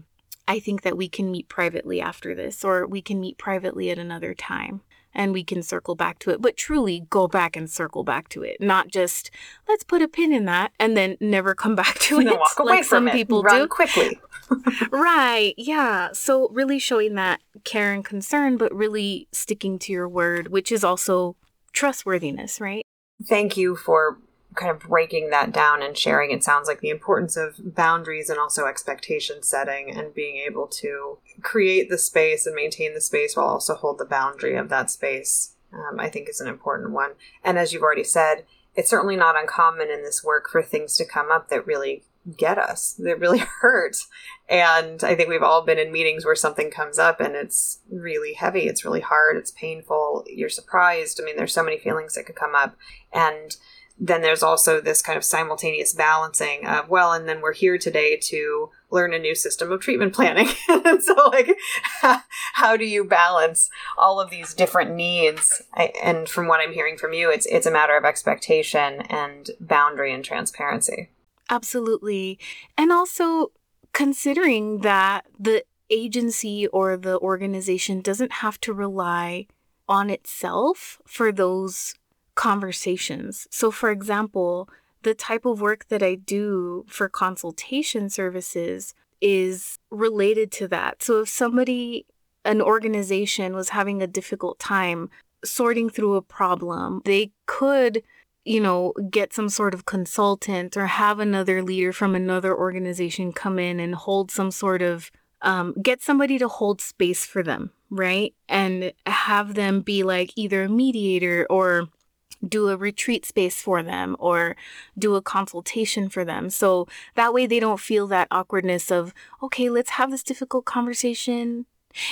I think that we can meet privately after this, or we can meet privately at another time and we can circle back to it, but truly go back and circle back to it, not just let's put a pin in that and then never come [LAUGHS] back to it. walk away like some it. people Run do quickly. [LAUGHS] right. Yeah. So really showing that care and concern, but really sticking to your word, which is also trustworthiness, right? Thank you for kind of breaking that down and sharing, it sounds like the importance of boundaries and also expectation setting and being able to create the space and maintain the space while also hold the boundary of that space, um, I think is an important one. And as you've already said, it's certainly not uncommon in this work for things to come up that really get us, that really [LAUGHS] hurt. And I think we've all been in meetings where something comes up and it's really heavy, it's really hard, it's painful, you're surprised. I mean, there's so many feelings that could come up. And then there's also this kind of simultaneous balancing of well and then we're here today to learn a new system of treatment planning. [LAUGHS] And so like [LAUGHS] how, do you balance all of these different needs? I, and from what i'm hearing from you it's it's a matter of expectation and boundary and transparency. Absolutely. And also considering that the agency or the organization doesn't have to rely on itself for those conversations. So, for example, the type of work that I do for consultation services is related to that. So, if somebody, an organization was having a difficult time sorting through a problem, they could you know, get some sort of consultant or have another leader from another organization come in and hold some sort of, um, get somebody to hold space for them, right? And have them be like either a mediator or do a retreat space for them or do a consultation for them. So that way they don't feel that awkwardness of, okay, let's have this difficult conversation.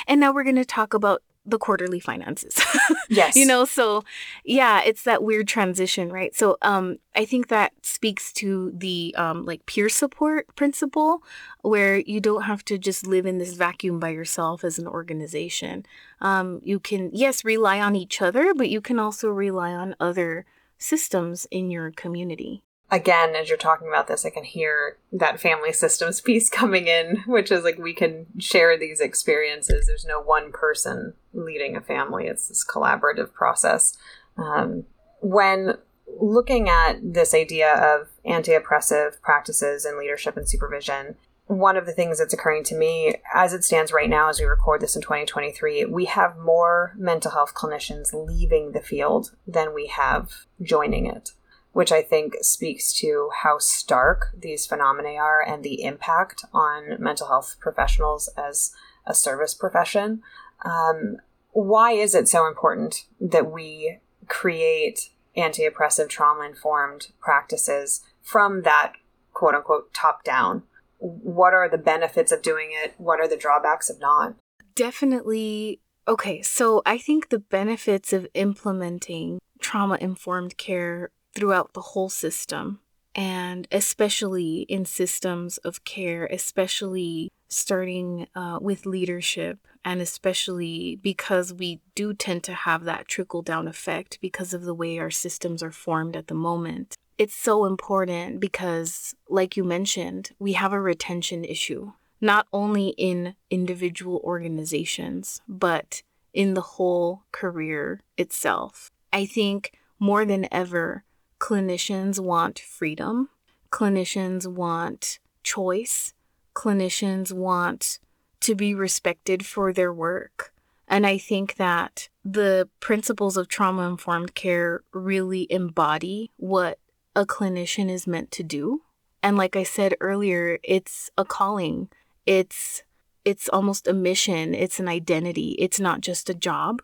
And now we're going to talk about the quarterly finances. [LAUGHS] yes. you know, so yeah, it's that weird transition, right? So um I think that speaks to the um like peer support principle where you don't have to just live in this vacuum by yourself as an organization. Um you can yes, rely on each other, but you can also rely on other systems in your community again, as you're talking about this, I can hear that family systems [LAUGHS] piece coming in, which is like we can share these experiences. There's no one person leading a family, it's this collaborative process. Um, when looking at this idea of anti oppressive practices in leadership and supervision, one of the things that's occurring to me as it stands right now, as we record this in 2023, we have more mental health clinicians leaving the field than we have joining it which I think speaks to how stark these phenomena are and the impact on mental health professionals as a service profession. Um, why is it so important that we create anti oppressive, trauma informed practices from that quote unquote top down? What are the benefits of doing it? What are the drawbacks of not? Definitely. Okay, so I think the benefits of implementing trauma informed care throughout the whole system, and especially in systems of care, especially starting uh, with leadership, and especially because we do tend to have that trickle down effect because of the way our systems are formed at the moment. It's so important because, like you mentioned, we have a retention issue, not only in individual organizations, but in the whole career itself. I think more than ever, clinicians want freedom, clinicians want choice, clinicians want to be respected for their work. And I think that the principles of trauma informed care really embody what a clinician is meant to do. And like I said earlier, it's a calling. It's it's almost a mission, it's an identity. It's not just a job.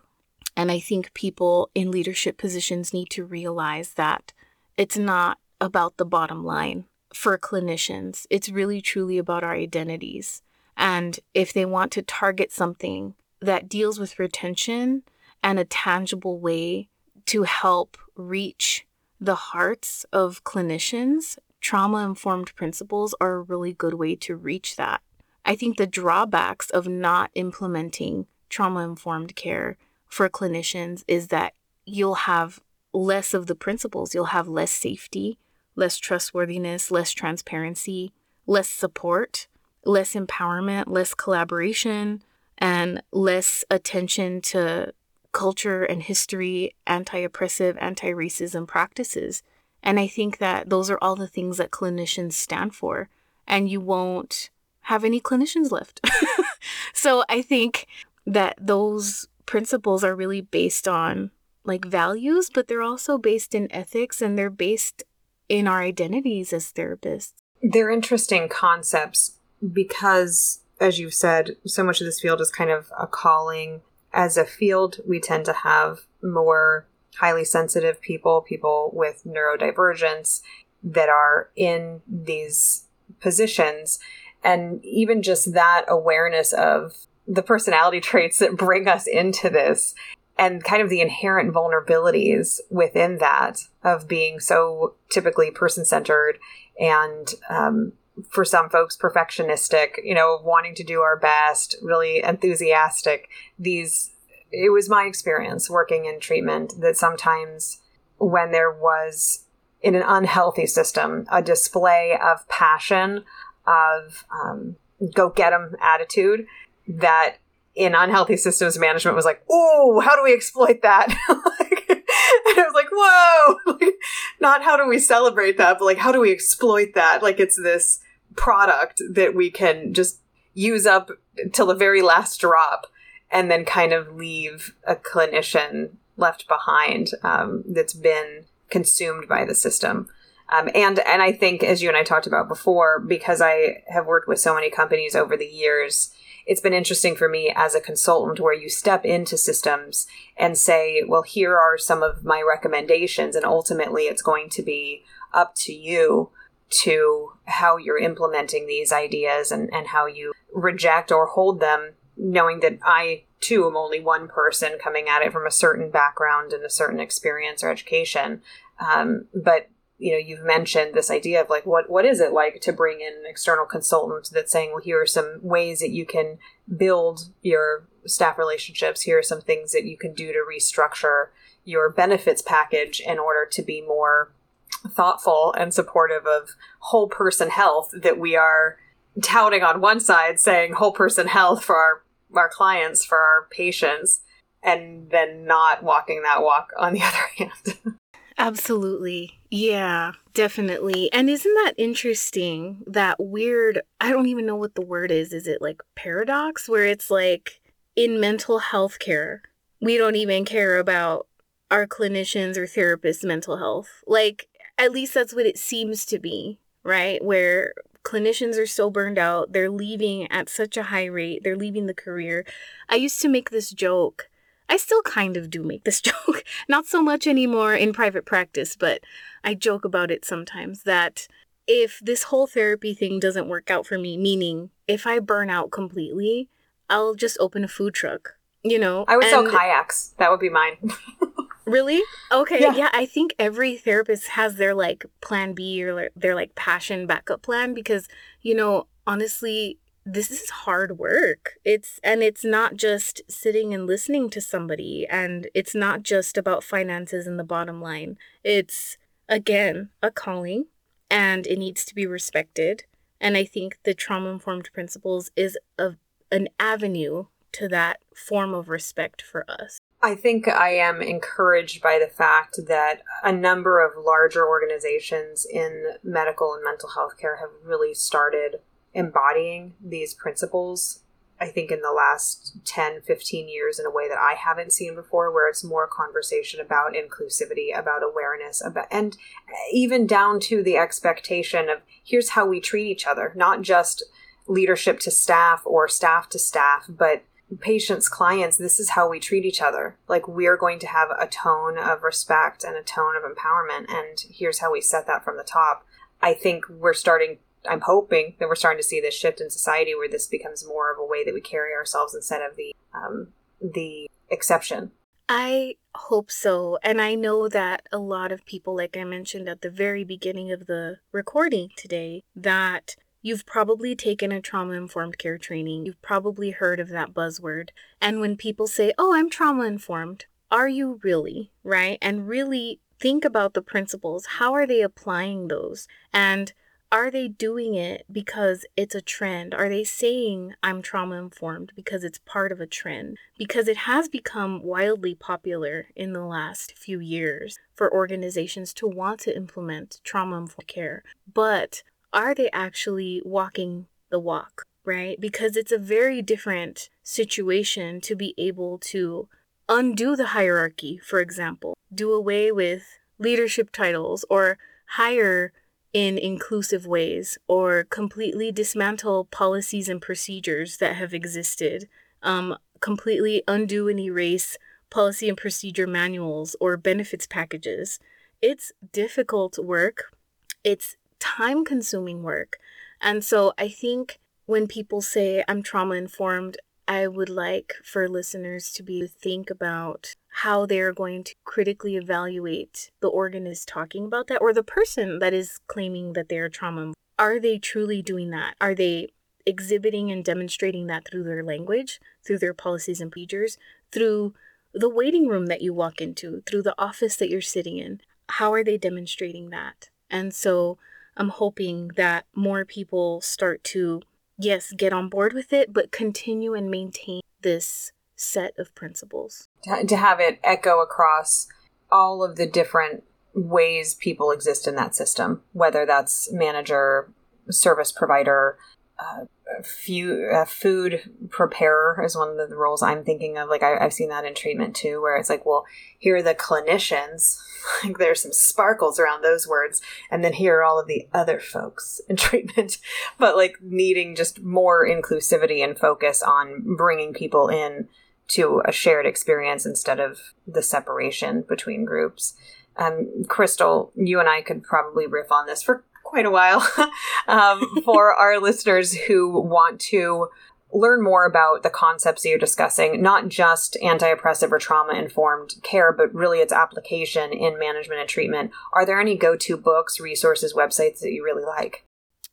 And I think people in leadership positions need to realize that it's not about the bottom line for clinicians. It's really truly about our identities. And if they want to target something that deals with retention and a tangible way to help reach the hearts of clinicians, trauma informed principles are a really good way to reach that. I think the drawbacks of not implementing trauma informed care for clinicians is that you'll have less of the principles. You'll have less safety, less trustworthiness, less transparency, less support, less empowerment, less collaboration, and less attention to culture and history, anti oppressive, anti racism practices. And I think that those are all the things that clinicians stand for. And you won't have any clinicians left. [LAUGHS] so I think that those principles are really based on like values, but they're also based in ethics and they're based in our identities as therapists. They're interesting concepts because, as you've said, so much of this field is kind of a calling. As a field, we tend to have more highly sensitive people, people with neurodivergence that are in these positions. And even just that awareness of the personality [LAUGHS] traits that bring us into this and kind of the inherent vulnerabilities within that of being so typically person centered and um, for some folks perfectionistic you know wanting to do our best really enthusiastic. These it was my experience working in treatment that sometimes when there was in an unhealthy system a display of passion of um, go get 'em attitude that in unhealthy systems management was like, oh, how do we exploit that? [LAUGHS] like, and I was like, whoa, [LAUGHS] like, not how do we celebrate that, but like, how do we exploit that? Like, it's this product that we can just use up till the very last drop and then kind of leave a clinician left behind um, that's been consumed by the system. Um, and and I think, as you and I talked about before, because I have worked with so many companies over the years, it's been interesting for me as a consultant where you step into systems and say, well, here are some of my recommendations. And ultimately, it's going to be up to you to how you're implementing these ideas and, and how you reject or hold them, knowing that I too am only one person coming at it from a certain background and a certain experience or education. Um, but you know, you've mentioned this idea of like what what is it like to bring in an external consultant that's saying, well, here are some ways that you can build your staff relationships. Here are some things that you can do to restructure your benefits package in order to be more thoughtful and supportive of whole person health that we are touting on one side saying whole person health for our our clients for our patients and then not walking that walk on the [LAUGHS] other hand absolutely yeah definitely and isn't that interesting that weird i don't even know what the word is is it like paradox where it's like in mental health care we don't even care about our clinicians or therapists mental health like at least that's what it seems to be, right? Where clinicians are so burned out, they're leaving at such a high rate, they're leaving the career. I used to make this joke. I still kind of do make this [LAUGHS] joke, not so much anymore in private practice, but I joke about it sometimes that if this whole therapy thing doesn't work out for me, meaning if I burn out completely, I'll just open a food truck, you know? I would and, sell kayaks. That would be mine. [LAUGHS] Really? Okay. Yeah. yeah. I think every therapist has their like plan B or their like passion backup plan because, you know, honestly, this is hard work. It's and it's not just sitting and listening to somebody and it's not just about finances and the bottom line. It's again a calling and it needs to be respected. And I think the trauma informed principles is a, an avenue to that form of respect for us. I think I am encouraged by the fact that a number of larger organizations in medical and mental health care have really started embodying these principles. I think in the last 10, 15 years in a way that I haven't seen before, where it's more conversation about inclusivity, about awareness, about, and even down to the expectation of here's how we treat each other, not just leadership to staff or staff to staff, but patients, clients, this is how we treat each other. Like we're going to have a tone of respect and a tone of empowerment, and here's how we set that from the top. I think we're starting. I'm hoping that we're starting to see this shift in society where this becomes more of a way that we carry ourselves instead of the um, the exception. I hope so. And I know that a lot of people, like I mentioned at the very beginning of the recording today, that You've probably taken a trauma informed care training. You've probably heard of that buzzword. And when people say, Oh, I'm trauma informed, are you really? Right? And really think about the principles. How are they applying those? And are they doing it because it's a trend? Are they saying I'm trauma informed because it's part of a trend? Because it has become wildly popular in the last few years for organizations to want to implement trauma informed care. But are they actually walking the walk, right? Because it's a very different situation to be able to undo the hierarchy, for example, do away with leadership titles or hire in inclusive ways or completely dismantle policies and procedures that have existed, um, completely undo and erase policy and procedure manuals or benefits packages. It's difficult work. It's time consuming work. And so I think when people say I'm trauma informed, I would like for listeners to be think about how they're going to critically evaluate the organist talking about that or the person that is claiming that they're trauma. Are they truly doing that? Are they exhibiting and demonstrating that through their language, through their policies and procedures, through the waiting room that you walk into, through the office that you're sitting in? How are they demonstrating that? And so I'm hoping that more people start to, yes, get on board with it, but continue and maintain this set of principles. To have it echo across all of the different ways people exist in that system, whether that's manager, service provider, uh, few, uh, food preparer is one of the roles I'm thinking of. Like I, have seen that in treatment too, where it's like, well, here are the clinicians. [LAUGHS] like there's some sparkles around those words, and then here are all of the other folks in [LAUGHS] treatment. but like needing just more inclusivity and focus on bringing people in to a shared experience instead of the separation between groups. Um, Cristal, you and I could probably riff on this for quite a while [LAUGHS] um, [LAUGHS] for our listeners who want to learn more about the concepts that you're discussing, not just anti oppressive or trauma informed care, but really its application in management and treatment, are there any go to books, resources, websites that you really like?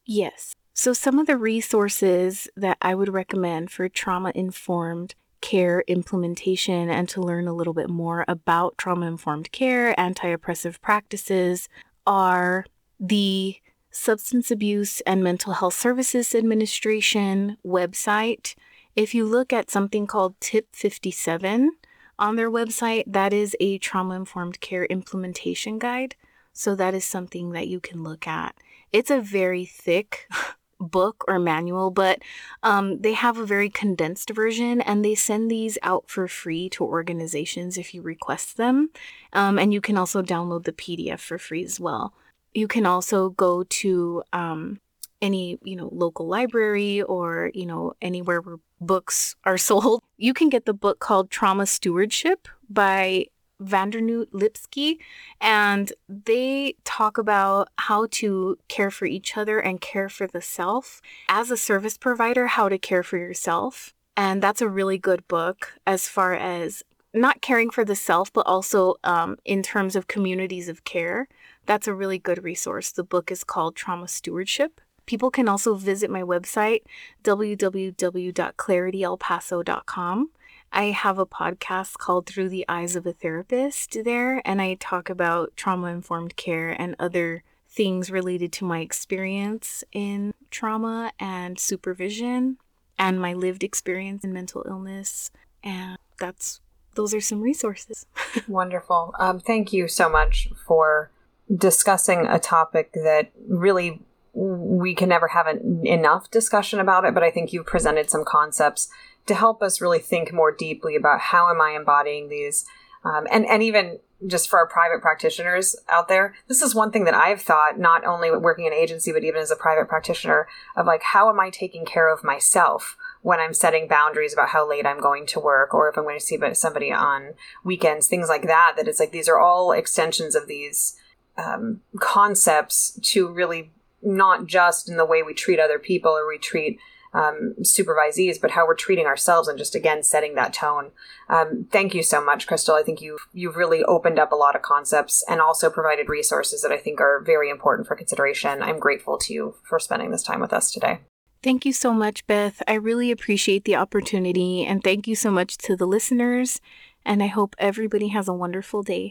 Yes. So, some of the resources that I would recommend for trauma informed care implementation and to learn a little bit more about trauma informed care, anti oppressive practices are the Substance Abuse and Mental Health Services Administration website. If you look at something called Tip 57 on their website, that is a trauma informed care implementation guide. So that is something that you can look at. It's a very thick [LAUGHS] book or manual, but um, they have a very condensed version and they send these out for free to organizations if you request them. Um, and you can also download the PDF for free as well. You can also go to um, any you know local library or you know anywhere where books are [LAUGHS] sold. You can get the book called Trauma Stewardship by van Dernoot Lipsky, and they talk about how to care for each other and care for the self. As a service provider, how to care for yourself. And that's a really good book as far as not caring for the self, but also um, in terms of communities of care. That's a really good resource. The book is called Trauma Stewardship. People can also visit my website, www.clarityelpaso.com. I have a podcast called Through the Eyes of a Therapist there, and I talk about trauma informed care and other things related to my experience in trauma and supervision and my lived experience in mental illness. And that's those are some resources. [LAUGHS] Wonderful. Um, thank you so much for discussing a topic that really we can never have an, enough discussion about it, but I think you've presented some concepts to help us really think more deeply about how am I embodying these, um, and and even just for our private practitioners out there, this is one thing that I've thought, not only working in agency, but even as a private practitioner, of like, how am I taking care of myself when I'm setting boundaries about how late I'm going to work or if I'm going to see somebody on weekends, things like that. That it's like these are all extensions of these um, concepts to really not just in the way we treat other people or we treat um, supervisees, but how we're treating ourselves and just again setting that tone. Um, thank you so much, Cristal. I think you've you've really opened up a lot of concepts and also provided resources that I think are very important for consideration. I'm grateful to you for spending this time with us today. Thank you so much, Beth. I really appreciate the opportunity, and thank you so much to the listeners. And I hope everybody has a wonderful day.